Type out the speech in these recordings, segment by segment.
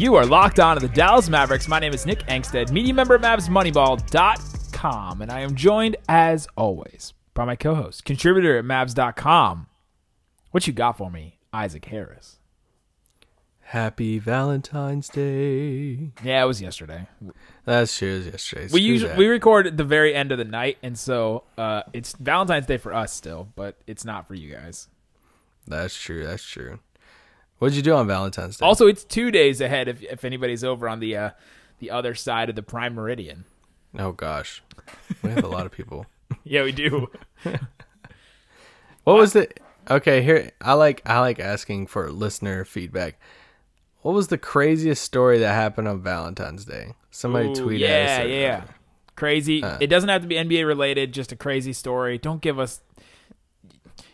You are locked on to the Dallas Mavericks. My name is Nick Angstadt, media member at MavsMoneyball.com, and I am joined, as always, by my co host, contributor at Mavs.com. What you got for me, Isaac Harris? Happy Valentine's Day. Yeah, it was yesterday. That's true. It was yesterday. We usually that. we record at the very end of the night, and so uh, it's Valentine's Day for us still, but it's not for you guys. That's true. That's true. What'd you do on Valentine's Day? Also, it's two days ahead if, if anybody's over on the uh, the other side of the prime meridian. oh gosh, we have a lot of people. Yeah, we do. What was the? Okay, here I like I like asking for listener feedback. What was the craziest story that happened on Valentine's Day? Somebody Ooh, tweeted. yeah, or- yeah. Crazy. Uh. it doesn't have to be NBA related, just a crazy story. Don't give us.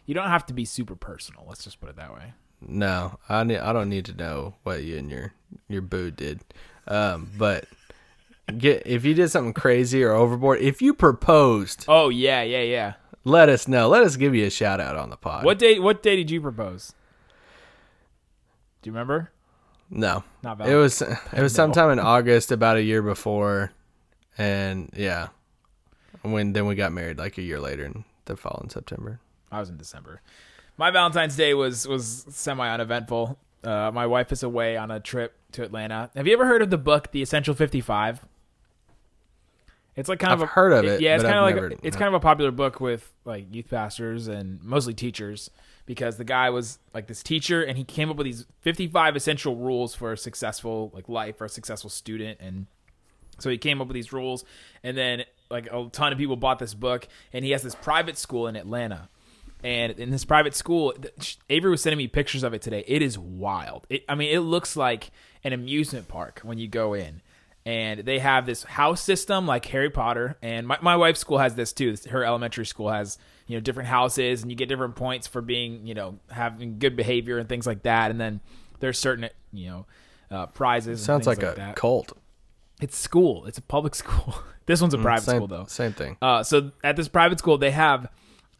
You don't have to be super personal. Let's just put it that way. No, I need, I don't need to know what you and your your boo did. Um, but get if you did something crazy or overboard, if you proposed, Oh yeah, yeah, yeah. let us know. Let us give you a shout out on the pod. What day? What day did you propose? Do you remember? No, Not valid. it was it was sometime in August, about a year before, and yeah, when then we got married like a year later in the fall in September. I was in December. My Valentine's Day was was semi uneventful. Uh, my wife is away on a trip to Atlanta. Have you ever heard of the book The Essential Fifty Five? It's like kind I've of a, heard of it, Yeah, it's kind of I've like never- it's kind of a popular book with like youth pastors and mostly teachers because the guy was like this teacher and he came up with these fifty five essential rules for a successful like life for a successful student and so he came up with these rules, and then like a ton of people bought this book, and he has this private school in Atlanta. And in this private school, Avery was sending me pictures of it today. It is wild. It, I mean, it looks like an amusement park when you go in. And they have this house system like Harry Potter. And my, my wife's school has this too. Her elementary school has, you know, different houses and you get different points for being, you know, having good behavior and things like that. And then there's certain, you know, uh, prizes. and Sounds things like, a that. cult. It's school. It's a public school. this one's a private same, school though. Same thing. Uh, so at this private school, they have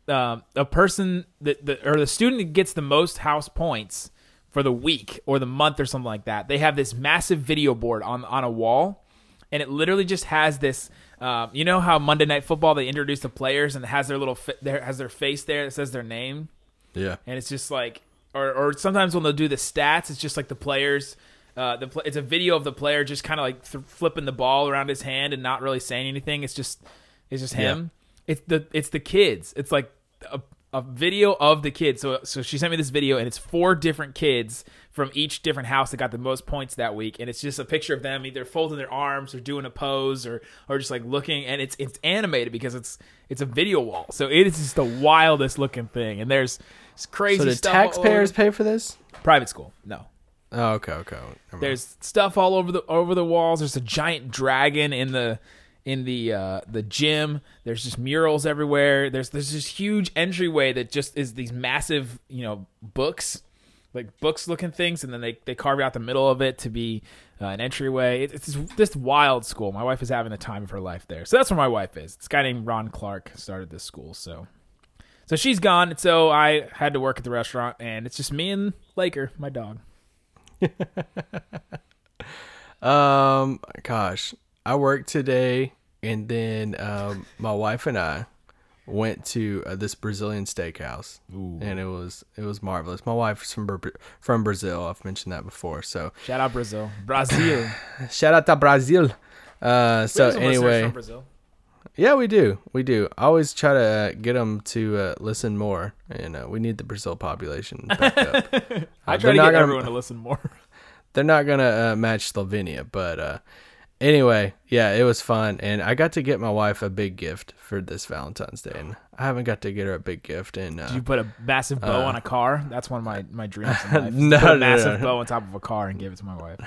um, a person that the, or the student that gets the most house points for the week or the month or something like that. They have this massive video board on on a wall, and it literally just has this. Um, you know how Monday Night Football they introduce the players and it has their little fi- there has their face there that says their name yeah. and it's just like or, or sometimes when they'll do the stats it's just like the players uh, the pl- it's a video of the player just kind of like th- flipping the ball around his hand and not really saying anything it's just it's just him it's the it's the kids it's like a, a video of the kids. So so she sent me this video and it's four different kids from each different house that got the most points that week. And it's just a picture of them either folding their arms or doing a pose or or just like looking. And it's it's animated because it's it's a video wall. So it is just the wildest looking thing. And there's it's crazy So did stuff taxpayers pay for this? private school no. Oh, okay, okay. There's stuff all over the over the walls. There's a giant dragon in the in the uh, the gym. There's just murals everywhere. There's there's this huge entryway that just is these massive you know books, like books looking things, and then they they carve out the middle of it to be uh, an entryway. It, it's this, wild school. My wife is having the time of her life there. So that's where my wife is. This guy named Ron Clark started this school. So. So she's gone, so I had to work at the restaurant, and it's just me and Laker, my dog. Um, gosh, I worked today, and then um, my wife and I went to uh, this Brazilian steakhouse, and it was it was marvelous. My wife's from from Brazil. I've mentioned that before. So Shout out Brazil, Brazil. shout out to Brazil. Uh, so We have some listeners anyway, from Brazil. yeah, we do, we do. I always try to uh, get them to uh, listen more, and uh, we need the Brazil population back up. I try they're to get gonna- everyone to listen more. they're not gonna uh, match Slovenia, but uh, anyway, yeah, it was fun, and I got to get my wife a big gift for this Valentine's Day, and I haven't got to get her a big gift, and uh, Did you put a massive bow on a car? That's one of my, my dreams in life. No, put a no, massive no. bow on top of a car and give it to my wife.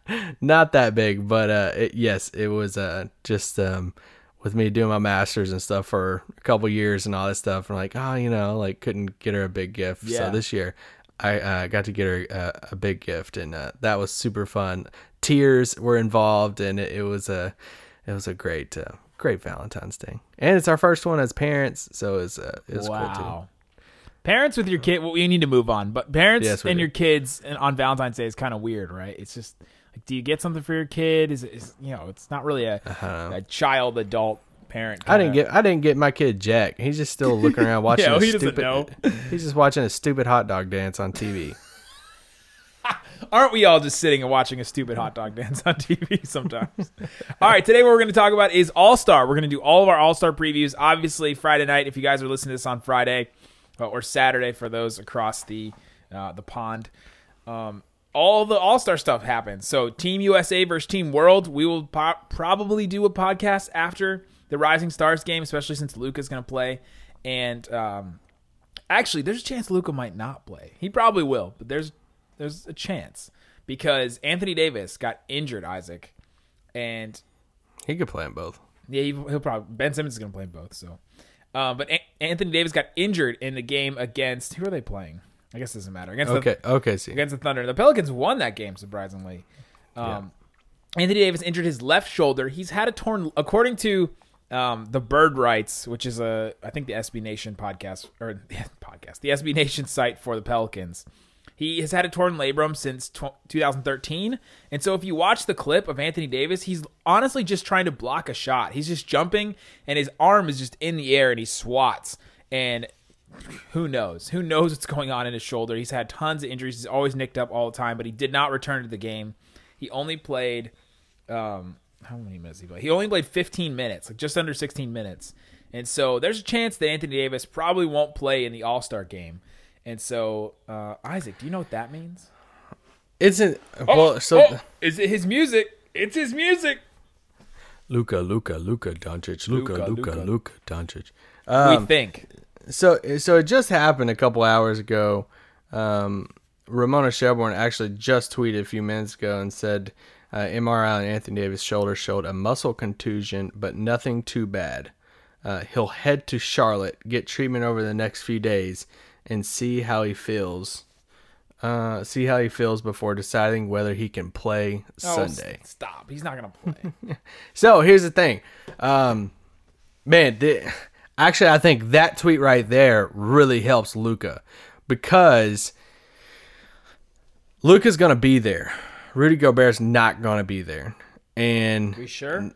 not that big, but uh, it, yes, it was uh, just um, with me doing my masters and stuff for a couple years and all that stuff. And like, oh, you know, like couldn't get her a big gift. Yeah. So this year, I uh, got to get her a, a big gift, and uh, that was super fun. Tears were involved, and it, it was a it was a great uh, great Valentine's Day, and it's our first one as parents, so it was uh, it was cool too. Wow. Parents with your kid, well, we need to move on. But parents Yes, and do. your kids and on Valentine's Day is kind of weird, right? It's just like, do you get something for your kid? Is, it- is you know, it's not really a, a child adult parent. Uh-huh. I didn't get I didn't get my kid Jack. He's just still looking around watching. Yeah, he doesn't know. He's just watching a stupid hot dog dance on TV. Aren't we all just sitting and watching a stupid hot dog dance on TV sometimes? all right, today what we're going to talk about is All Star. We're going to do all of our All Star previews. Obviously, Friday night. If you guys are listening to this on Friday uh, or Saturday for those across the uh, the pond, um, all the All Star stuff happens. So Team USA versus Team World. We will po- probably do a podcast after the Rising Stars game, especially since Luka's going to play. And um, actually, there's a chance Luka might not play. He probably will, but there's there's a chance because Anthony Davis got injured, Isaac, and He could play them both. yeah, he, he'll probably Ben Simmons is going to play them both. So, um, but A- Anthony Davis got injured in the game against who are they playing? I guess it doesn't matter against the, Okay, okay, see. against the Thunder. The Pelicans won that game surprisingly. Um, Anthony Davis injured his left shoulder. He's had a torn, according to um, the Bird Writes, which is a I think the SB Nation podcast or podcast, the SB Nation site for the Pelicans. He has had a torn labrum since tw 2013, and so if you watch the clip of Anthony Davis, he's honestly just trying to block a shot. He's just jumping, and his arm is just in the air, and he swats. And who knows? Who knows what's going on in his shoulder? He's had tons of injuries. He's always nicked up all the time, but he did not return to the game. He only played um how many minutes he play? He only played 15 minutes, like just under 16 minutes. And so there's a chance that Anthony Davis probably won't play in the All-Star game. And so uh Isaac, do you know what that means? Isn't well? So oh, is it his music? It's his music. Luka, Luka, Luka Doncic, Luka, Luca, Luka. Luca Doncic. we think. So so it just happened a couple hours ago. Um, Ramona Shelburne actually just tweeted a few minutes ago and said uh, MRI on Anthony Davis' shoulder showed a muscle contusion, but nothing too bad. Uh, he'll head to Charlotte, get treatment over the next few days, and see how he feels. Uh, see how he feels before deciding whether he can play Oh, Sunday. s- stop. He's not going to play. So here's the thing, um, man. The, actually, I think that tweet right there really helps Luka because Luka's gonna be there. Rudy Gobert's not gonna be there, and Are we sure?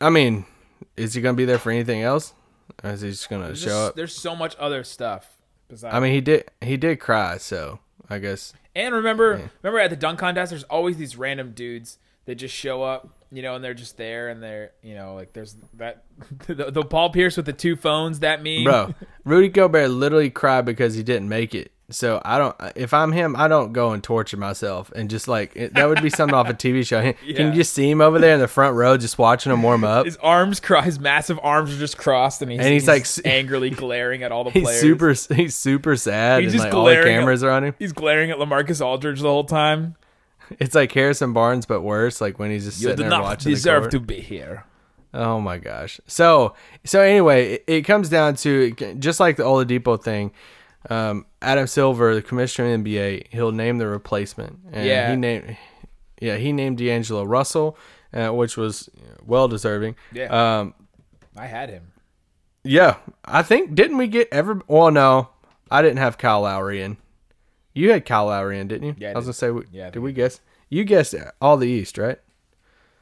I mean, is he gonna be there for anything else? Is he just gonna There's, show just- up? there's so much other stuff besides I mean, he did he did cry, so I guess And remember, remember at the dunk contest, there's always these random dudes that just show up, you know, and they're just there, and they're, you know, like there's that the, the Paul Pierce with the two phones that meme, bro, Rudy Gobert literally cried because he didn't make it. So I don't. Uh, if I'm him, I don't go and torture myself and just like it, that would be something off a TV show. Can Yeah. you just see him over there in the front row, just watching him warm up? His arms, cro- his massive arms are just crossed, and he's, And he's, like, angrily glaring at all the He's players. super. He's super sad, He's and just like all the glaring at- cameras are on him. He's glaring at Lamarcus Aldridge the whole time. It's like Harrison Barnes, but worse. Like when he's just You sitting do there not watching deserve to be here. Oh my gosh. So so anyway, it, it comes down to just like the Oladipo thing. Um, Adam Silver, the commissioner of the NBA, he'll name the replacement. And Yeah. he named yeah he named D'Angelo Russell, uh, which was well deserving. Yeah. Um, I had him. yeah, I think didn't we get ever? Well, no, I didn't have Kyle Lowry in. You had Kyle Lowry in, didn't you? Yeah, I I was did. gonna say, we- Yeah, did we guess? You guessed all the East, right?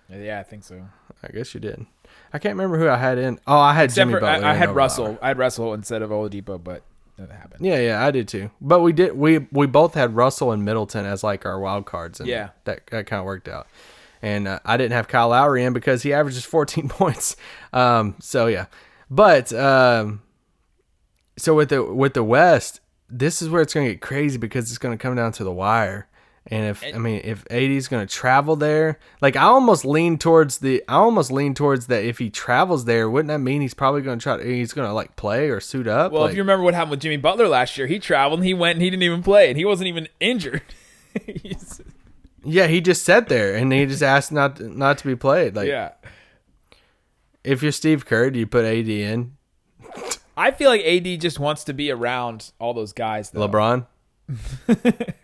Yeah, I think so. I guess you did. I can't remember who I had in. Oh, I had Except Jimmy for Butler. I, I had Russell. Lowry. I had Russell instead of Oladipo, but that happened. Yeah, yeah, I did too. But we did we we both had Russell and Middleton as like our wild cards, and Yeah. that that kind of worked out. And uh, I didn't have Kyle Lowry in because he averages 14 points. Um, so yeah, but um, so with the with the West, this is where it's going to get crazy because it's going to come down to the wire. And if I mean if AD's going to travel there, like I almost lean towards the I almost lean towards that if he travels there, wouldn't that mean he's probably going to try to, he's going to like play or suit up? Well, like, if you remember what happened with Jimmy Butler last year, he traveled and he went and he didn't even play and he wasn't even injured. Yeah, he just sat there and he just asked not not to be played. Like yeah. if you're Steve Kerr, do you put AD in? I feel like AD just wants to be around all those guys. Though. LeBron?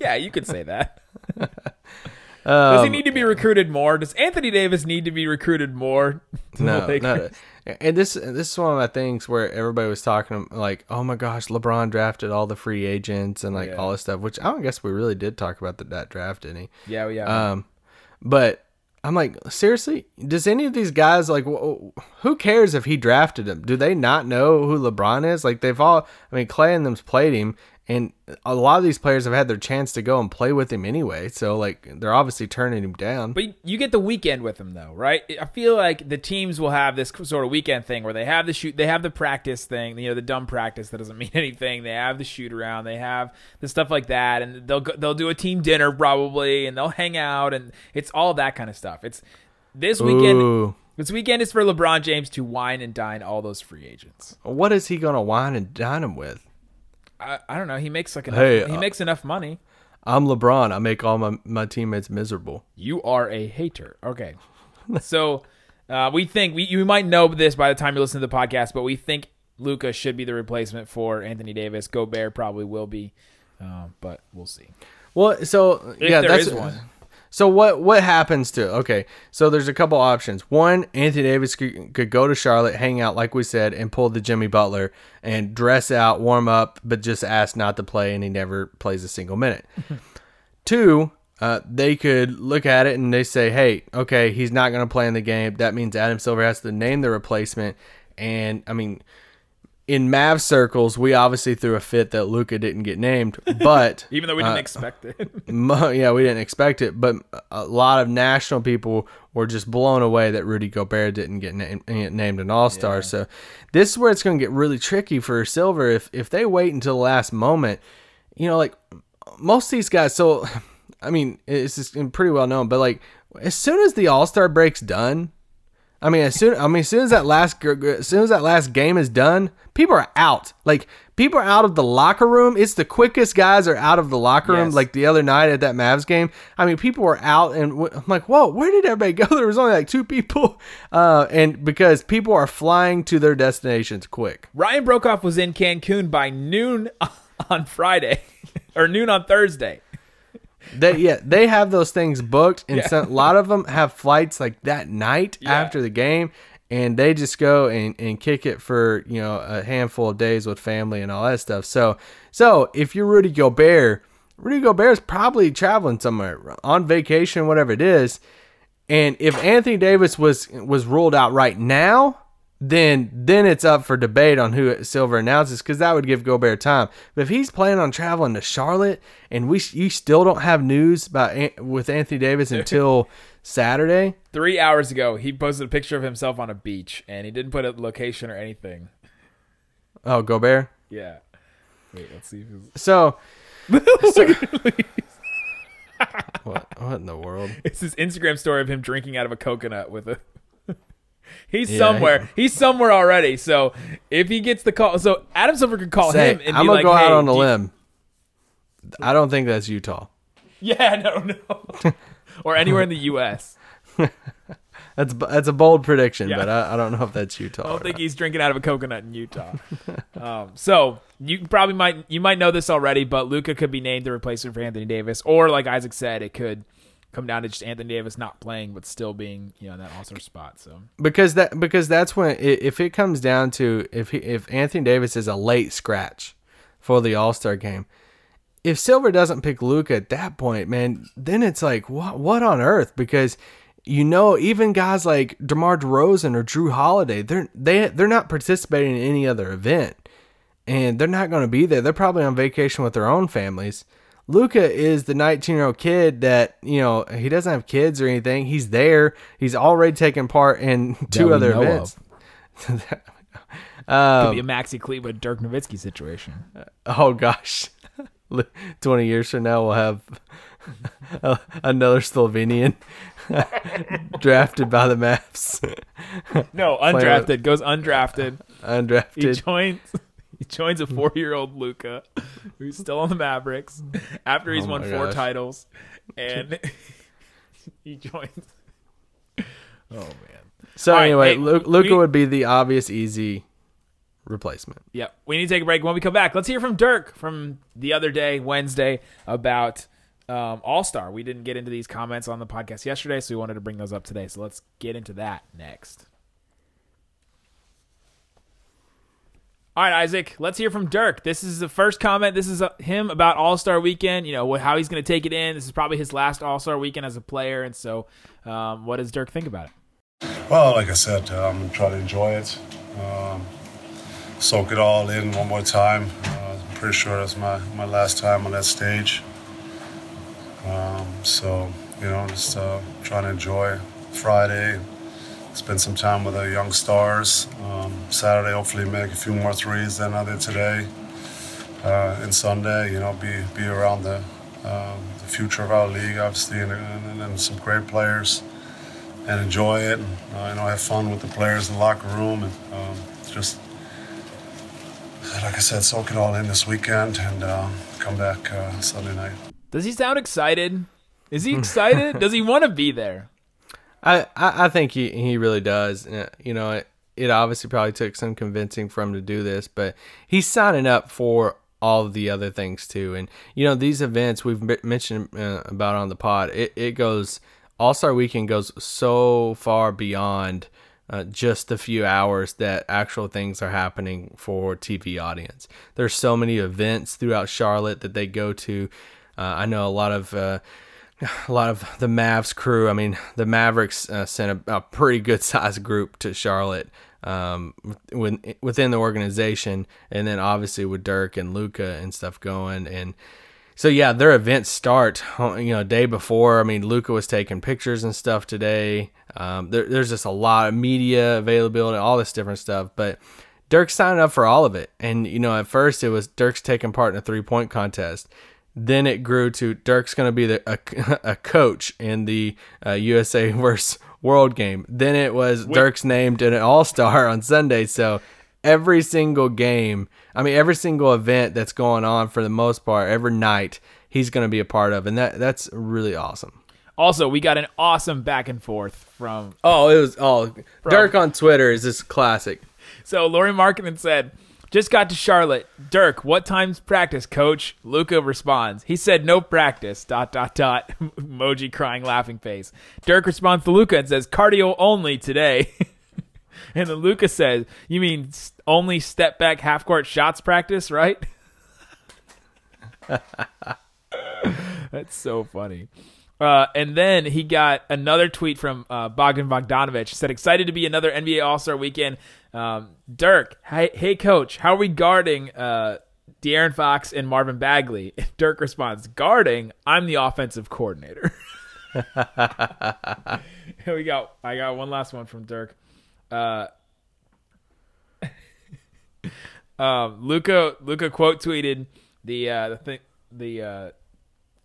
Yeah, you could say that. Does Um, he need to be recruited more? Does Anthony Davis need to be recruited more? No, not and this this is one of my things where everybody was talking like, oh my gosh, LeBron drafted all the free agents and like Yeah. all this stuff, which I don't guess we really did talk about the, that draft, didn't he? Yeah, yeah. Um, but I'm like, seriously, does any of these guys like, wh- who cares if he drafted him? Do they not know who LeBron is? Like they've all, I mean, Klay and them's played him, and a lot of these players have had their chance to go and play with him anyway. So like, they're obviously turning him down. But you get the weekend with him, though, right? I feel like the teams will have this sort of weekend thing where they have the shoot, they have the practice thing, you know, the dumb practice that doesn't mean anything. They have the shoot around, they have the stuff like that, and they'll go, they'll do a team dinner probably, and they'll hang out, and it's all that kind of stuff. It's this weekend. Ooh. This weekend is for LeBron James to wine and dine all those free agents. What is he gonna wine and dine him with? I, I don't know. He makes like enough. Hey, he uh, makes enough money. I'm LeBron. I make all my, my teammates miserable. You are a hater. Okay. so uh, we think we you might know this by the time you listen to the podcast, but we think Luka should be the replacement for Anthony Davis. Gobert probably will be, uh, but we'll see. Well, so If yeah, there that's is one. So what what happens to okay? So there's a couple options. One, Anthony Davis could, could go to Charlotte, hang out like we said, and pull the Jimmy Butler and dress out, warm up, but just ask not to play, and he never plays a single minute. Two, uh, they could look at it and they say, hey, okay, he's not going to play in the game. That means Adam Silver has to name the replacement. And I mean, in Mav circles, we obviously threw a fit that Luka didn't get named, but Even though we didn't uh, expect it. Mo- yeah, we didn't expect it, but a lot of national people were just blown away that Rudy Gobert didn't get na- named an All Star. So this is where it's going to get really tricky for Silver if if they wait until the last moment. You know, like most of these guys. So, I mean, it's just pretty well known, but like as soon as the All Star break's done. I mean, as soon I mean, as soon as that last as soon as that last game is done, people are out. Like people are out of the locker room. It's the quickest guys are out of the locker room. Yes. Like the other night at that Mavs game, I mean, people were out, and w- I'm like, whoa, where did everybody go? There was only like two people, uh, and because people are flying to their destinations quick. Ryan Broekhoff was in Cancun by noon on Friday or noon on Thursday. They yeah, they have those things booked, and Yeah. some, a lot of them have flights like that night Yeah. after the game, and they just go and, and kick it for you know a handful of days with family and all that stuff. So so if you're Rudy Gobert, Rudy Gobert's probably traveling somewhere on vacation, whatever it is. And if Anthony Davis was was ruled out right now, then then it's up for debate on who Silver announces because that would give Gobert time. But if he's planning on traveling to Charlotte and we you still don't have news about with Anthony Davis until Saturday, Three hours ago, he posted a picture of himself on a beach, and he didn't put a location or anything. oh Gobert. Yeah. Wait, let's see. If it's, So, what what in the world? it's his Instagram story of him drinking out of a coconut with a. He's Yeah, somewhere. He's somewhere already. So if he gets the call, so Adam Silver could call Say, him and I'm gonna like, go hey, out on a do you- limb. I don't think that's Utah. Yeah, no, no. or anywhere in the U.S. That's that's a bold prediction, Yeah. but I, I don't know if that's Utah. I don't think not. he's drinking out of a coconut in Utah. um, so you probably might you might know this already, but Luka could be named the replacement for Anthony Davis, or like Isaac said, it could come down to just Anthony Davis not playing but still being you know in that All Star spot. So because that because that's when if it comes down to if he, if Anthony Davis is a late scratch for the All Star game, if Silver doesn't pick Luka at that point, man, then it's like what what on earth? Because you know, even guys like DeMar DeRozan or Jrue Holiday, they're they they're not participating in any other event, and they're not going to be there. They're probably on vacation with their own families. Luka is the 19 year old kid that you know he doesn't have kids or anything. He's there. He's already taken part in two other know events. could Um, be a Maxi Kleber Dirk Nowitzki situation. Oh gosh. Twenty years from now, we'll have another Slovenian drafted by the Mavs. No, undrafted goes undrafted. He undrafted. joins. He joins a four-year-old Luka, who's still on the Mavericks after he's Oh won four gosh. titles, and he joins. Oh man. So right, anyway, hey, Luka would be the obvious, easy replacement. Yep. We need to take a break. When we come back, let's hear from Dirk from the other day, Wednesday, about um, All Star. We didn't get into these comments on the podcast yesterday, so we wanted to bring those up today. So let's get into that next. All right, Isaac, let's hear from Dirk. This is the first comment. This is uh, him about All Star Weekend. You know, how he's going to take it in. This is probably his last All Star Weekend as a player. And so, um, what does Dirk think about it? Well, like I said, I'm um, try to enjoy it, um, soak it all in one more time. Uh, I'm pretty sure that's my, my last time on that stage. Um, so, you know, just uh, trying to enjoy Friday, spend some time with the young stars. Um, Saturday, hopefully, make a few more threes than I did today. Uh, and Sunday, you know, be be around the, um, the future of our league, obviously, and, and, and some great players and enjoy it. And, uh, you know, have fun with the players in the locker room, and um, just like I said, soak it all in this weekend, and um, come back uh, Sunday night. Does he sound excited? Is he excited? does he want to be there? I, I, think he, he really does. You know, it, it obviously probably took some convincing for him to do this, but he's signing up for all the other things too. And, you know, these events we've mentioned uh, about on the pod, it, it goes, All Star Weekend goes so far beyond uh, just the few hours that actual things are happening for TV audience. There's so many events throughout Charlotte that they go to. Uh, I know a lot of uh, a lot of the Mavs crew. I mean, the Mavericks uh, sent a, a pretty good sized group to Charlotte um, when, within the organization, and then obviously with Dirk and Luka and stuff going. And so yeah, their events start uh, you know day before. I mean, Luka was taking pictures and stuff today. Um, there, there's just a lot of media availability, all this different stuff, but. Dirk signed up for all of it. And, you know, at first it was Dirk's taking part in a three point contest. Then it grew to Dirk's going to be the, a, a coach in the uh, USA versus World game. Then it was Dirk's named an All Star on Sunday. So every single game, I mean, every single event that's going on for the most part, every night, he's going to be a part of. And that that's really awesome. Also, we got an awesome back and forth from Oh, it was oh Dirk on Twitter is just classic. So Lauri Markkanen said, just got to Charlotte. Dirk, what time's practice, coach? Luka responds. He said no practice. Dot dot dot. Emoji crying laughing face. Dirk responds to Luka and says cardio only today. and then Luka says, "You mean only step back half court shots practice, right?" That's so funny. Uh, and then he got another tweet from uh, Bogdan Bogdanovich. Said, "Excited to be another NBA All Star Weekend." Um, Dirk, hey, hey, coach, how are we guarding uh, De'Aaron Fox and Marvin Bagley? Dirk responds, "Guarding? I'm the offensive coordinator." Here we go. I got one last one from Dirk. Uh, um, Luka Luka quote tweeted the uh, the thing the uh,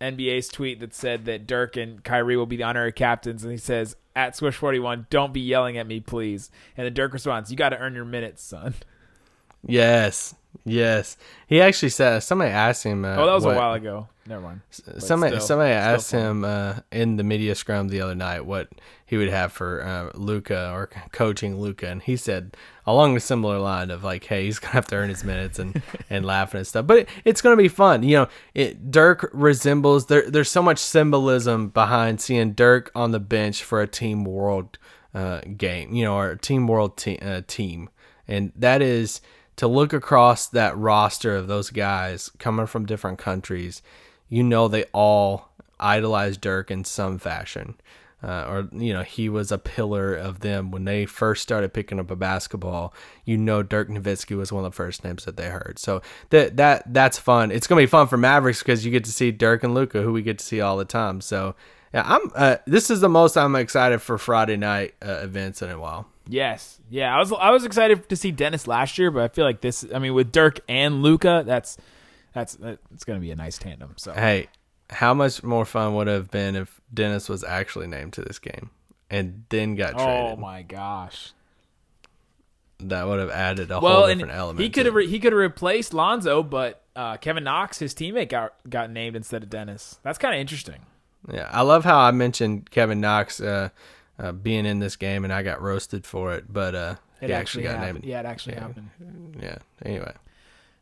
NBA's tweet that said that Dirk and Kyrie will be the honorary captains, and he says at Swish forty one, "Don't be yelling at me, please." And then Dirk responds, "You got to earn your minutes, son." Yes, yes. He actually said somebody asked him. Uh, Oh, that was what- a while ago. Never mind. But somebody still- somebody still asked him uh, in the media scrum the other night what he would have for uh, Luka or coaching Luka, and he said along a similar line of like, "Hey, he's gonna have to earn his minutes and and laughing and stuff." But it, it's gonna be fun, you know. It Dirk resembles there. There's so much symbolism behind seeing Dirk on the bench for a Team World uh, game, you know, or a Team World te- uh, team, and that is to look across that roster of those guys coming from different countries you know they all idolize Dirk in some fashion. Uh, or you know he was a pillar of them when they first started picking up a basketball. You know Dirk Nowitzki was one of the first names that they heard. So that that that's fun. It's gonna be fun for Mavericks because you get to see Dirk and Luka, who we get to see all the time. So yeah, I'm. Uh, this is the most I'm excited for Friday night uh, events in a while. Yes, yeah. I was I was excited to see Dennis last year, but I feel like this. I mean, with Dirk and Luka, that's That's that's gonna be a nice tandem. So Hey, how much more fun would it have been if Dennis was actually named to this game and then got oh traded? Oh my gosh. That would have added a Well, whole different element. he could have re- he could have replaced Lonzo, but uh, Kevin Knox, his teammate, got got named instead of Dennis. That's kind of interesting. Yeah, I love how I mentioned Kevin Knox uh, uh, being in this game, and I got roasted for it, but uh, It he actually, actually got happened. named. Yeah, it actually happened. Yeah. Anyway,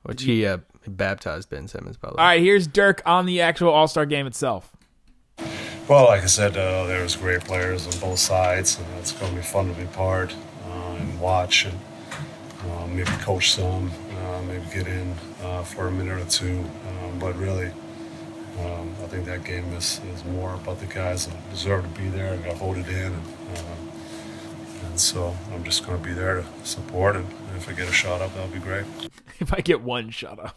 which he uh, baptized Ben Simmons by the way. All right, here's Dirk on the actual All Star game itself. Well, like I said, uh, there's great players on both sides, and it's going to be fun to be part uh, and watch and uh, maybe coach some, uh, maybe get in uh, for a minute or two. Um, but really, um, I think that game is, is more about the guys that deserve to be there and got voted in. And, um, and so I'm just going to be there to support, and if I get a shot up, that'll be great. if I get one shot up,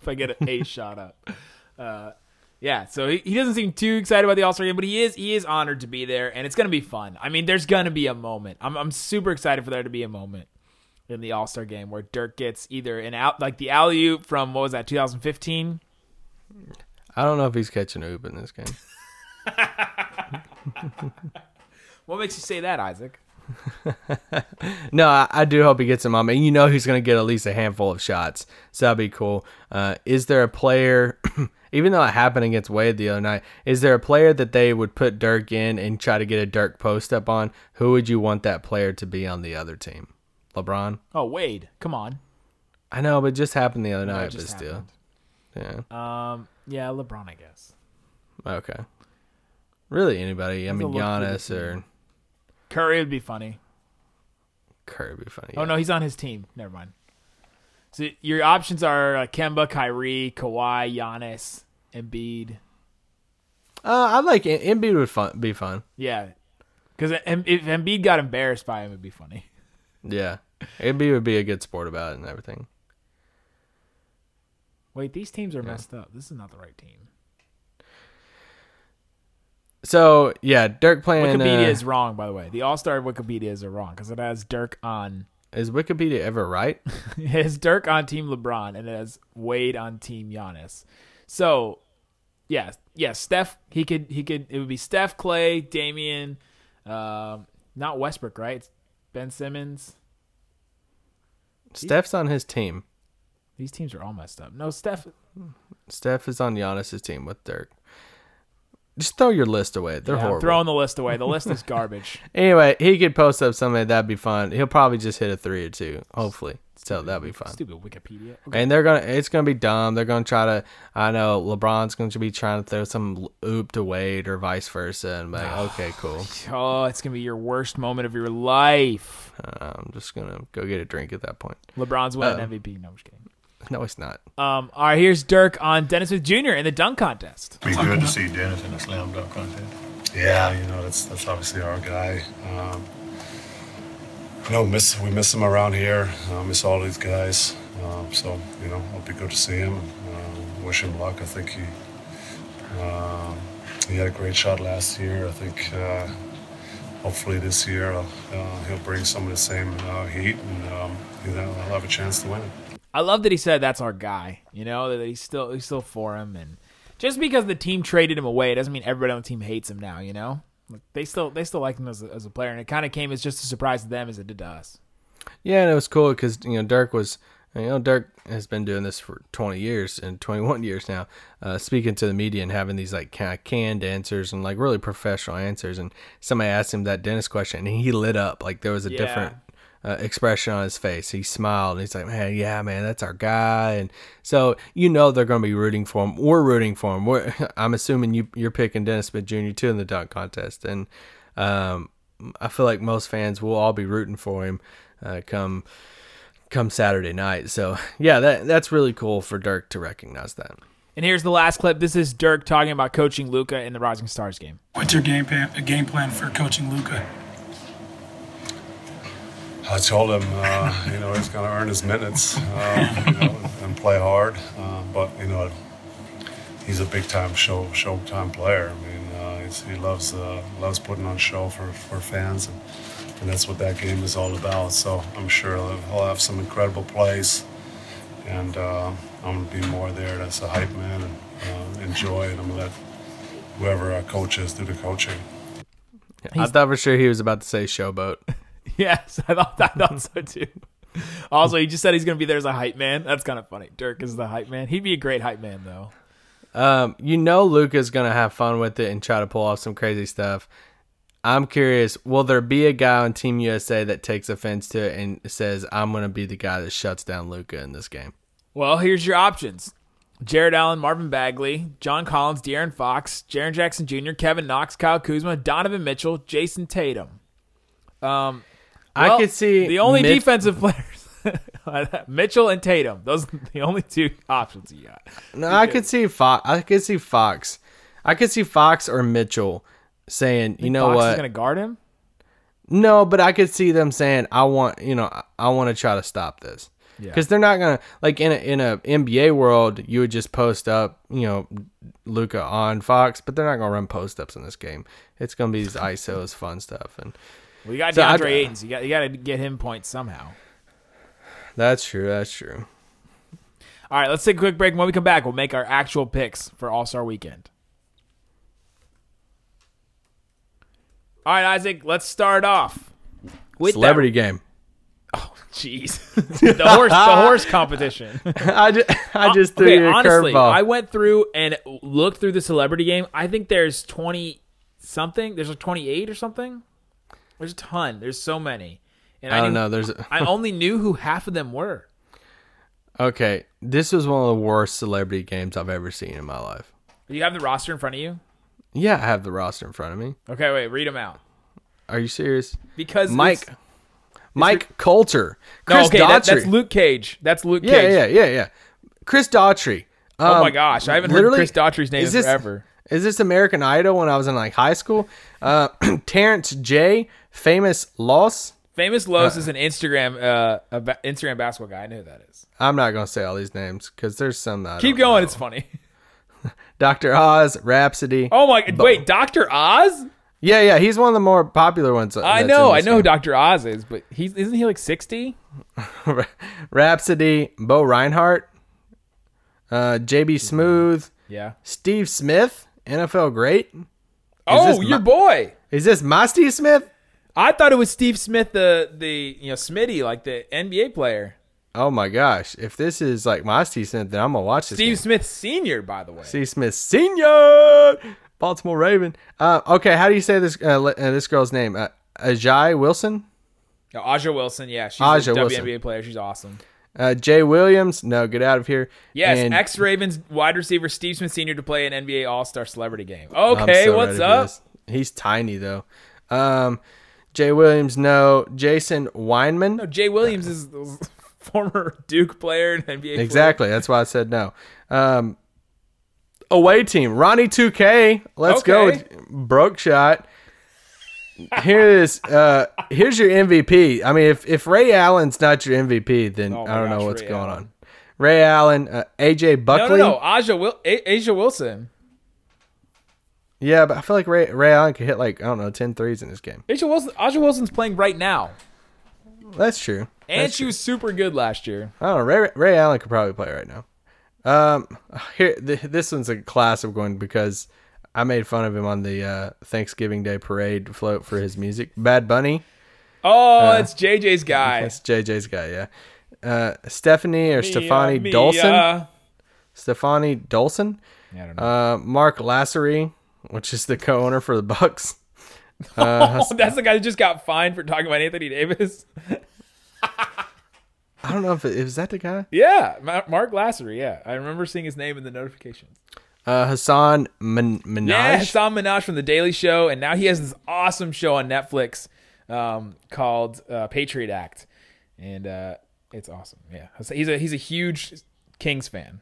if I get a shot up. Uh, yeah, so he, he doesn't seem too excited about the All Star game, but he is he is honored to be there, and it's gonna be fun. I mean, there's gonna be a moment. I'm I'm super excited for there to be a moment in the All Star game where Dirk gets either an out like the alley oop from what was that 2015. I don't know if he's catching a oop in this game. What makes you say that, Isaac? No, I, I do hope he gets him on. And you know he's going to get at least a handful of shots. So that'd be cool. Uh, is there a player, even though it happened against Wade the other night, is there a player that they would put Dirk in and try to get a Dirk post up on? Who would you want that player to be on the other team? LeBron? Oh Wade, come on. I know, but it just happened the other No, night, but just still. happened. Yeah. Um, yeah, LeBron, I guess. Okay. Really, anybody? I mean, Giannis or Curry would be funny. Curry would be funny. Oh yeah. no, he's on his team. Never mind. So your options are uh, Kemba, Kyrie, Kawhi, Giannis, Embiid. Uh, I like Embiid would fun, be fun. Yeah, because if Embiid got embarrassed by him, it'd be funny. Yeah. Embiid would be a good sport about it and everything. Wait, these teams are messed up. This is not the right team. So yeah, Dirk playing. Wikipedia uh, is wrong, by the way. The All Star Wikipedias are wrong because it has Dirk on. Is Wikipedia ever right? It has Dirk on Team LeBron and it has Wade on Team Giannis. So, yeah, yeah, Steph. He could, he could. It would be Steph, Klay, Damian, um, not Westbrook, right? It's ben Simmons. Steph's on his team. These teams are all messed up. No, Steph. Steph is on Giannis's team with Dirk. Just throw your list away. They're Yeah, I'm horrible. throwing the list away. The list is garbage. Anyway, he could post up something that'd be fun. He'll probably just hit a three or two. Hopefully, so that'd be fun. Stupid Wikipedia. Okay. And they're gonna, it's gonna be dumb. They're gonna try to. I know LeBron's gonna be trying to throw some oop to Wade or vice versa, and be like, okay, cool. Oh, it's gonna be your worst moment of your life. Uh, I'm just gonna go get a drink at that point. LeBron's winning Uh-oh. MVP. No, I'm just kidding. No, it's not. Um, all right, here's Dirk on Dennis Smith Jr. in the dunk contest. Be good to see Dennis in a slam dunk contest. Yeah, you know that's that's obviously our guy. Um, you know, miss we miss him around here. Uh, miss all these guys. Um, so you know, it'll be good to see him. Uh, wish him luck. I think he um he had a great shot last year. I think uh, hopefully this year uh, uh, he'll bring some of the same uh, heat and um, he'll he'll have a chance to win it. I love that he said that's our guy. You know that he's still he's still for him, and just because the team traded him away, it doesn't mean everybody on the team hates him now. You know, like, they still they still like him as a, as a player, and it kind of came as just a surprise to them as it did to us. Yeah, and it was cool because you know Dirk was, you know Dirk has been doing this for 20 years and 21 years now, uh, speaking to the media and having these like kind of canned answers and like really professional answers. And somebody asked him that Dennis question, and he lit up like there was a Yeah. different uh, expression on his face. He smiled and he's like, "Man, yeah, man, that's our guy." And so you know they're going to be rooting for him. We're rooting for him. We're, I'm assuming you you're picking Dennis Smith Jr. too in the dunk contest, and um, I feel like most fans will all be rooting for him uh, come come Saturday night. So yeah, that that's really cool for Dirk to recognize that. And here's the last clip. This is Dirk talking about coaching Luka in the Rising Stars game. What's your game plan, game plan for coaching Luka? I told him, uh, you know, he's going to earn his minutes, uh, you know, and play hard. Uh, but you know, he's a big time show showtime player. I mean, uh, he loves uh, loves putting on show for, for fans, and, and that's what that game is all about. So I'm sure he'll have some incredible plays, and uh, I'm gonna be more there. That's a hype man and enjoy, and I'm gonna let whoever our coach is do the coaching. I thought for sure he was about to say showboat. Yes, I thought I thought so too. Also, he just said he's gonna be there as a hype man. That's kind of funny. Dirk is the hype man. He'd be a great hype man though. Um, you know Luka's gonna have fun with it and try to pull off some crazy stuff. I'm curious, will there be a guy on Team USA that takes offense to it and says, I'm gonna be the guy that shuts down Luka in this game? Well, here's your options: Jarrett Allen, Marvin Bagley, John Collins, De'Aaron Fox, Jaren Jackson Jr., Kevin Knox, Kyle Kuzma, Donovan Mitchell, Jayson Tatum. Um, I could see the only Mitch- defensive players. Mitchell and Tatum. Those are the only two options you got. No, I could see Fox. I could see Fox. I could see Fox or Mitchell saying, you know what? Fox what? is going to guard him. No, but I could see them saying, "I want, you know, I- I want to try to stop this." Yeah. Because they're not gonna like in a in a NBA world, you would just post up, you know, Luka on Fox, but they're not gonna run post ups in this game. It's gonna be these ISOs, fun stuff, and You got So DeAndre Ayton. You got you got to get him points somehow. that's true. That's true. All right, let's take a quick break. When we come back, we'll make our actual picks for All Star Weekend. All right, Isaac, let's start off with Celebrity game. Oh, jeez, the horse, the horse competition. I just, I uh, just threw okay, honestly, curveball. I went through and looked through the celebrity game. I think there's twenty something. There's like twenty eight or something. There's a ton. There's so many, and I, I don't know. There's a- I only knew who half of them were. okay. This was one of the worst celebrity games I've ever seen in my life. Do you have the roster in front of you? Yeah, I have the roster in front of me. Okay, wait, read them out Are you serious? because Mike, it's- Mike Colter, No, Chris okay, that, that's Luke Cage. That's Luke Yeah, Cage. yeah, yeah, yeah. Chris Daughtry. Oh Um, my gosh, I haven't heard Chris Daughtry's name is this, forever. Is this American Idol when I was in like high school? Uh, Terrence J, Famous Los. Famous Los is an Instagram uh a ba- Instagram basketball guy. I know who that is. I'm not gonna say all these names because there's some. That I Keep going. know. It's funny. Dr. Oz, Rhapsody. Oh my! Wait, Doctor Oz? Yeah, yeah, he's one of the more popular ones. uh, I know, I know who. Doctor Oz is, but he's isn't he like sixty? Rhapsody, Bo Rinehart, uh, JB Smoove, Yeah. Steve Smith, NFL great. Oh, your my- boy. Is this my Steve Smith? I thought it was Steve Smith, the the you know Smitty, like the NBA player. Oh my gosh! If this is like my Steve Smith, then I'm gonna watch this. Steve game. Smith Senior, by the way. Steve Smith Senior, Baltimore Raven. Uh, okay, how do you say this uh, uh, this girl's name? Uh, Ajay Wilson, No, Aja Wilson, yeah, she's Aja a Wilson. WNBA player. She's awesome. Uh, Jay Williams. No, get out of here. Yes, And ex Ravens wide receiver Steve Smith Senior to play an NBA All Star celebrity game. Okay, so what's up? He's tiny though. Um, Jay Williams. No, Jason Weinman. No, Jay Williams is the former Duke player and NBA. player. Exactly. That's why I said no. Um, away team, Ronnie 2K. Let's go Okay. with broke shot. Here is uh here's your MVP. I mean, if if Ray Allen's not your MVP, then Oh I don't know what's Ray going Allen. on. Ray Allen, uh, AJ Buckley. no, no. Aja, Wil- A- Asia Wilson. Yeah, but I feel like Ray, Ray Allen could hit like I don't know 10 threes in this game. Asia Wilson. Aja Wilson's playing right now, That's true. and That's she was super good last year. I don't know. Ray, Ray Allen could probably play right now. Um, here, th- this one's a classic one because I made fun of him on the uh, Thanksgiving Day parade float for his music. Bad Bunny, Oh, it's JJ's guy. that's JJ's guy. Yeah. Uh, Stephanie or Stefani Mia, Dolson. Stefani Dolson. Yeah, I don't know. Uh, Marc Lasry, which is the co-owner for the Bucks. Uh, oh, that's the guy that just got fined for talking about Anthony Davis. I don't know if it, is that the guy. yeah, Marc Lasry. Yeah, I remember seeing his name in the notifications. Uh, Hasan Min- Minhaj. Yeah, Hasan Minhaj from The Daily Show, and now he has this awesome show on Netflix um, called uh, Patriot Act, and uh, it's awesome. Yeah, he's a he's a huge Kings fan.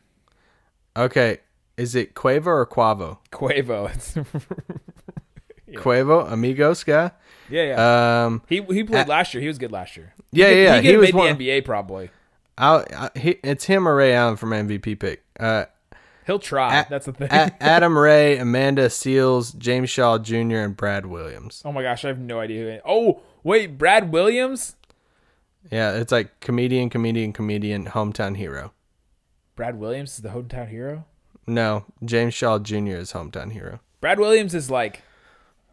Okay, is it Quavo or Quavo? Quavo. It's, Quavo, Amigos guy. yeah, yeah. Um, he he played last year. He was good last year. yeah, He, yeah, he, he, could was made one. the NBA probably. I, I, he, it's him or Ray Allen from MVP pick. Uh, He'll try. A- That's the thing. A- Adam Ray, Amanda Seales, James Shaw Jr., and Brad Williams. oh my gosh, I have no idea who. Oh wait, Brad Williams. Yeah, it's like comedian, comedian, comedian, hometown hero. Brad Williams is the hometown hero. No, James Shaw Jr. is hometown hero. Brad Williams is like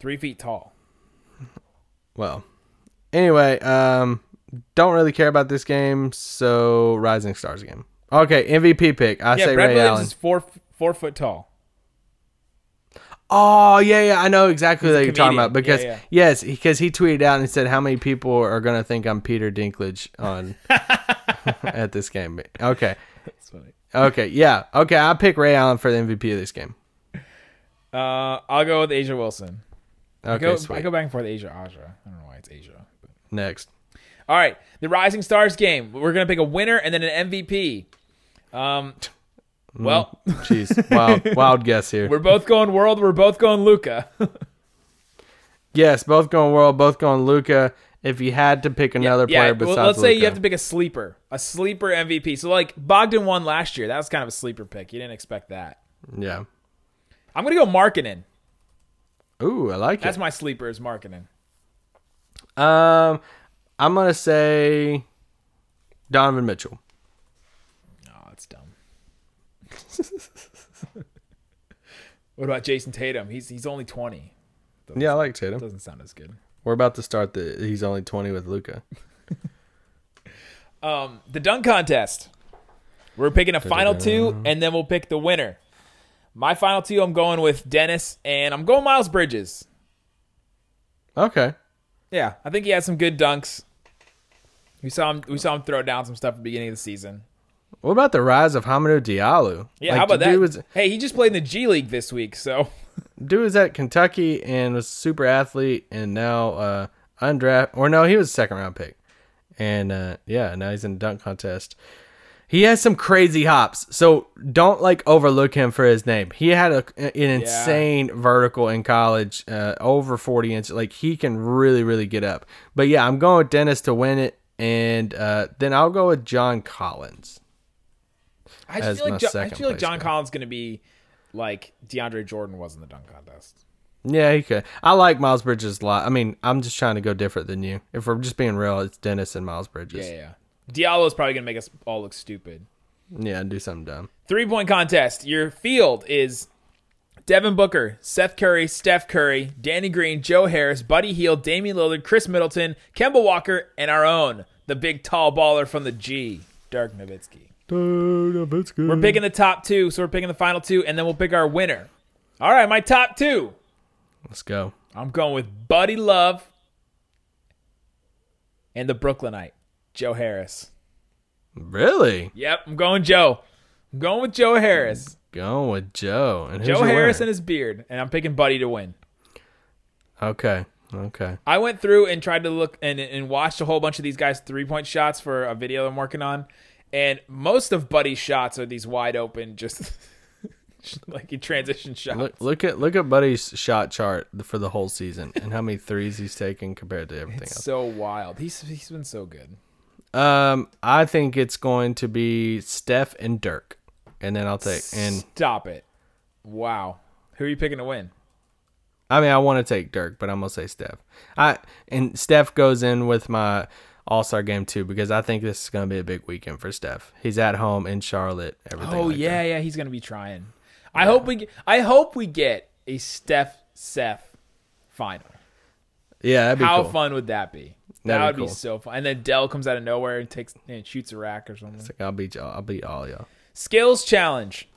three feet tall. Well, anyway, um, don't really care about this game, so Rising Stars game. Okay, MVP pick. I yeah, say Brad Ray Williams Allen. is four four foot tall. Oh yeah, yeah, I know exactly what you're talking about because Yeah, yeah. yes, because he tweeted out and said how many people are gonna think I'm Peter Dinklage on at this game. Okay, That's funny. okay, yeah, okay. I pick Ray Allen for the MVP of this game. Uh, I'll go with Asia Wilson. I Okay, go, I go back and forth Asia Aja. I don't know why it's Asia. but- Next, All right, the Rising Stars game. We're gonna pick a winner and then an MVP. Um, well, jeez, wild, wild guess here. we're both going world. We're both going Luka. Yes, both going world, both going Luka. If you had to pick another player besides, well, let's say you have to pick a sleeper, a sleeper MVP. So like Bogdan won last year. That was kind of a sleeper pick. You didn't expect that. yeah. I'm gonna go Markkanen. Ooh, I like That's it. That's my sleeper is Markkanen. Um, I'm gonna say Donovan Mitchell. Oh, that's dumb. what about Jayson Tatum? He's he's only 20. Doesn't, Yeah, I like Tatum. doesn't sound as good. We're about to start the. He's only 20 with Luka. Um, the dunk contest. We're picking a final two, and then we'll pick the winner. My final two, I'm going with Dennis, and I'm going Miles Bridges. Okay. Yeah, I think he had some good dunks. We saw him. We saw him throw down some stuff at the beginning of the season. What about the rise of Hamidou Diallo? Yeah, Like, how about that? Was, hey, he just played in the G League this week, so dude was at Kentucky and was super athlete, and now uh undraft or no, he was a second round pick, and uh yeah, now he's in the dunk contest. He has some crazy hops, so don't like overlook him for his name. He had a, an insane vertical in college, uh, over forty inches. Like he can really, really get up. But yeah, I'm going with Dennis to win it, and uh, then I'll go with John Collins. I just feel like Jo- I feel like John guy. Collins going to be like DeAndre Jordan was in the dunk contest. Yeah, he could. I like Miles Bridges a lot. I mean, I'm just trying to go different than you. If we're just being real, it's Dennis and Miles Bridges. Yeah, yeah. Diallo's probably going to make us all look stupid. Yeah, do something dumb. Three point contest. Your field is Devin Booker, Seth Curry, Steph Curry, Danny Green, Joe Harris, Buddy Hield, Damian Lillard, Khris Middleton, Kemba Walker, and our own, the big tall baller from the G, Dirk Nowitzki. Dirk Nowitzki. We're picking the top two, so we're picking the final two, and then we'll pick our winner. All right, my top two. Let's go. I'm going with Buddy Love and the Brooklynite, Joe Harris. Really? Yep, I'm going Joe. I'm going with Joe Harris. Going with Joe. And Joe Harris and his beard, and I'm picking Buddy to win. Okay. Okay. I went through and tried to look and, and watched a whole bunch of these guys' three point shots for a video I'm working on, and most of Buddy's shots are these wide open, just like he transition shots. Look look at look at Buddy's shot chart for the whole season and how many threes he's taken compared to everything it's else. so wild. He's he's been so good. Um, I think it's going to be Steph and Dirk, and then I'll take and Stop it! Wow, who are you picking to win? I mean I want to take Dirk, but I'm gonna say Steph. I and Steph goes in with my All Star game too because I think this is gonna be a big weekend for Steph. He's at home in Charlotte. Everything. Oh like yeah, that. yeah, he's gonna be trying. I hope we get, I hope we get a Steph Seth final. yeah. That'd be How cool. fun would that be? That'd that be would be cool. so fun. And then Dell comes out of nowhere and takes and shoots a rack or something. Like, I'll beat y'all. I'll beat all y'all. Skills challenge.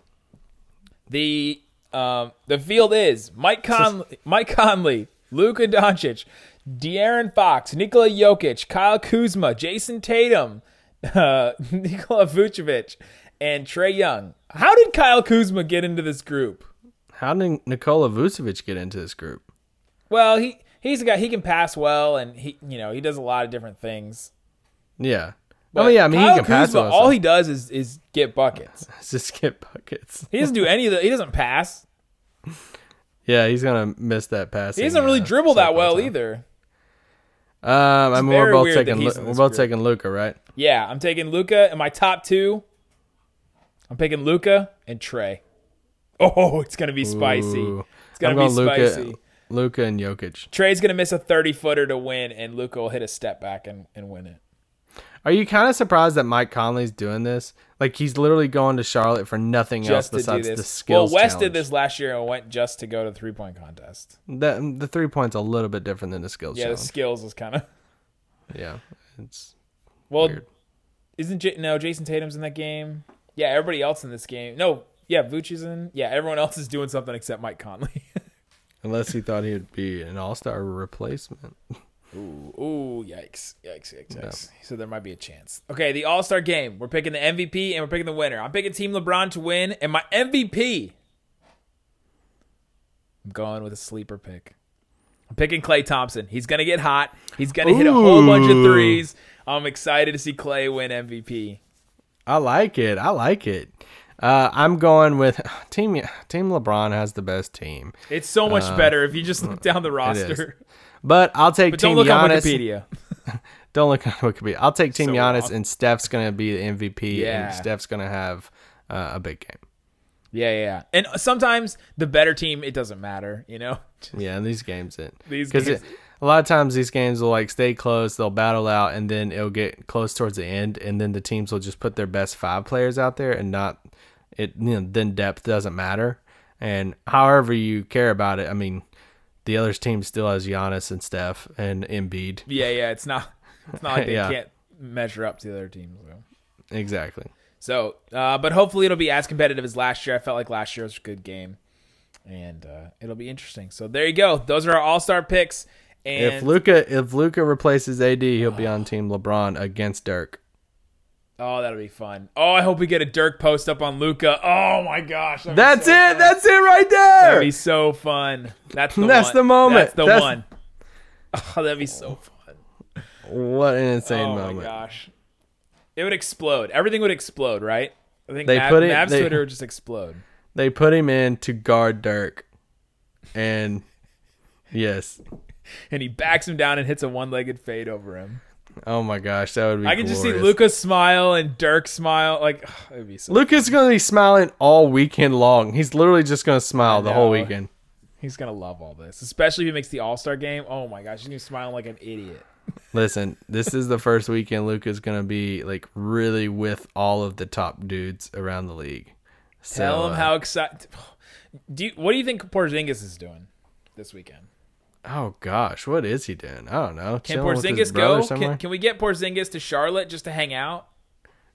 The um the field is Mike Conley, Mike Conley, Luka Doncic, De'Aaron Fox, Nikola Jokic, Kyle Kuzma, Jayson Tatum, uh, Nikola Vucevic, and Trae Young. How did Kyle Kuzma get into this group? How did Nikola Vucevic get into this group? Well, he he's a guy he can pass well and he you know he does a lot of different things. Yeah. But oh yeah, I mean Kyle he can pass Kuzma, well. all he does is is get buckets. just get buckets. He doesn't do any of the. He doesn't pass. Yeah, he's gonna miss that pass. He doesn't really dribble that well either. Um, I mean, we're both taking Lu- we're both group. taking Luka, right? Yeah, I'm taking Luka and my top two. I'm picking Luka and Trey. Oh, it's gonna be spicy. Ooh. It's gonna I'm be going spicy. Luka and Jokic. Trey's gonna miss a 30 footer to win, and Luka will hit a step back and, and win it. Are you kind of surprised that Mike Conley's doing this? Like he's literally going to Charlotte for nothing else Just do besides the skills. well, West challenge. did this last year and went just to go to the three point contest. The, the three points a little bit different than the skills Yeah, the skills is kind of yeah, it's well. Weird. Isn't J- no Jayson Tatum's in that game? Yeah, everybody else in this game. No, yeah, Vooch is in. Yeah, everyone else is doing something except Mike Conley. unless he thought he would be an all star replacement. Ooh, yikes, yikes, yikes, yikes. So there might be a chance. Okay, the All Star game. We're picking the MVP and we're picking the winner. I'm picking Team LeBron to win, and my MVP. I'm going with a sleeper pick. I'm picking Klay Thompson. He's gonna get hot. He's gonna hit a whole bunch of threes. I'm excited to see Clay win MVP. I like it. I like it. Uh, I'm going with team. Team LeBron has the best team, It's so much better if you just look down the roster. but I'll take But team don't look on Wikipedia. Don't look on Wikipedia. I'll take Team So Giannis, wrong. and Steph's gonna be the MVP, Yeah. and Steph's gonna have uh, a big game. Yeah, yeah, yeah. And sometimes the better team, it doesn't matter. You know. Yeah, in these games, it These because a lot of times these games will like stay close, they'll battle out, and then it'll get close towards the end, and then the teams will just put their best five players out there, and not it. You know, then depth doesn't matter, and however you care about it, I mean, the other team still has Giannis and Steph and Embiid. Yeah, yeah. It's not. It's not like they Yeah. can't measure up to the other teams. So. Exactly. So, uh, but hopefully it'll be as competitive as last year. I felt like last year was a good game, and uh, it'll be interesting. So there you go. Those are our All Star picks. And if Luka if Luka replaces AD, he'll be on Team LeBron against Dirk. Oh, that'll be fun. Oh, I hope we get a Dirk post up on Luka. Oh my gosh, That's so it. fun. That's it right there. that'd be so fun. That's the That's one. the moment. That's the That's- one. Oh, that'd be so fun. What an insane oh moment. my gosh, it would explode. Everything would explode, right? I think They Mav, put it- Mav's they- Twitter would just explode. They put him in to guard Dirk, and yes, and he backs him down and hits a one-legged fade over him. Oh my gosh, that would be. I can just see glorious. Luka smile and Dirk smile. Like ugh, it'd be so. Luka's gonna be smiling all weekend long. He's literally just gonna smile the whole know. weekend. He's gonna love all this, especially if he makes the All Star game. Oh my gosh, he's gonna be smiling like an idiot. Listen, this is the first weekend Luka's gonna be like really with all of the top dudes around the league. So, Tell him uh, how excited. Do you, what do you think Porzingis is doing this weekend? Oh gosh, what is he doing? I don't know. Can Chilling Porzingis go? Can, can we get Porzingis to Charlotte just to hang out?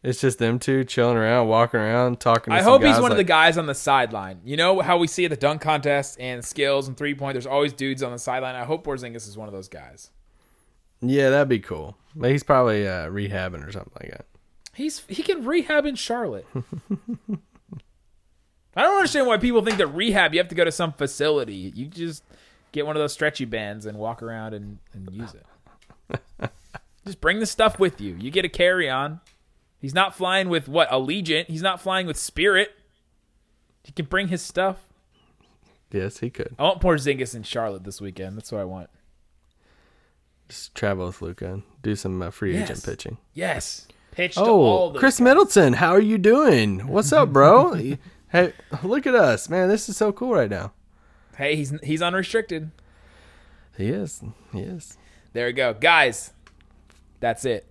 It's just them two chilling around, walking around, talking. To I hope he's one of the guys on the sideline. You know how we see at the dunk contest and skills and three point. There's always dudes on the sideline. I hope Porzingis is one of those guys. Yeah, that'd be cool. But he's probably uh, rehabbing or something like that. He's he can rehab in Charlotte. I don't understand why people think that rehab you have to go to some facility. You just get one of those stretchy bands and walk around and, and use it. just bring the stuff with you. You get a carry on. He's not flying with what Allegiant. He's not flying with Spirit. He can bring his stuff. Yes, he could. I want Porzingis in Charlotte this weekend. That's what I want. Just travel with Luka and do some uh, free agent pitching. Yes, pitch to all Oh, Khris guys. Middleton, how are you doing? What's up, bro? hey, look at us, man. This is so cool right now. Hey, he's he's unrestricted. He is. He is. There we go. Guys, that's it.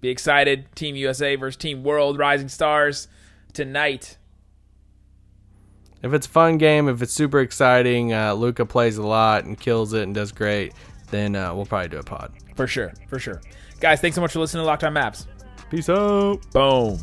Be excited. Team USA versus Team World Rising Stars tonight. If it's a fun game, if it's super exciting, uh, Luka plays a lot and kills it and does great, then uh, we'll probably do a pod. For sure. For sure. Guys, thanks so much for listening to Locked On Mavs. Peace out. Boom.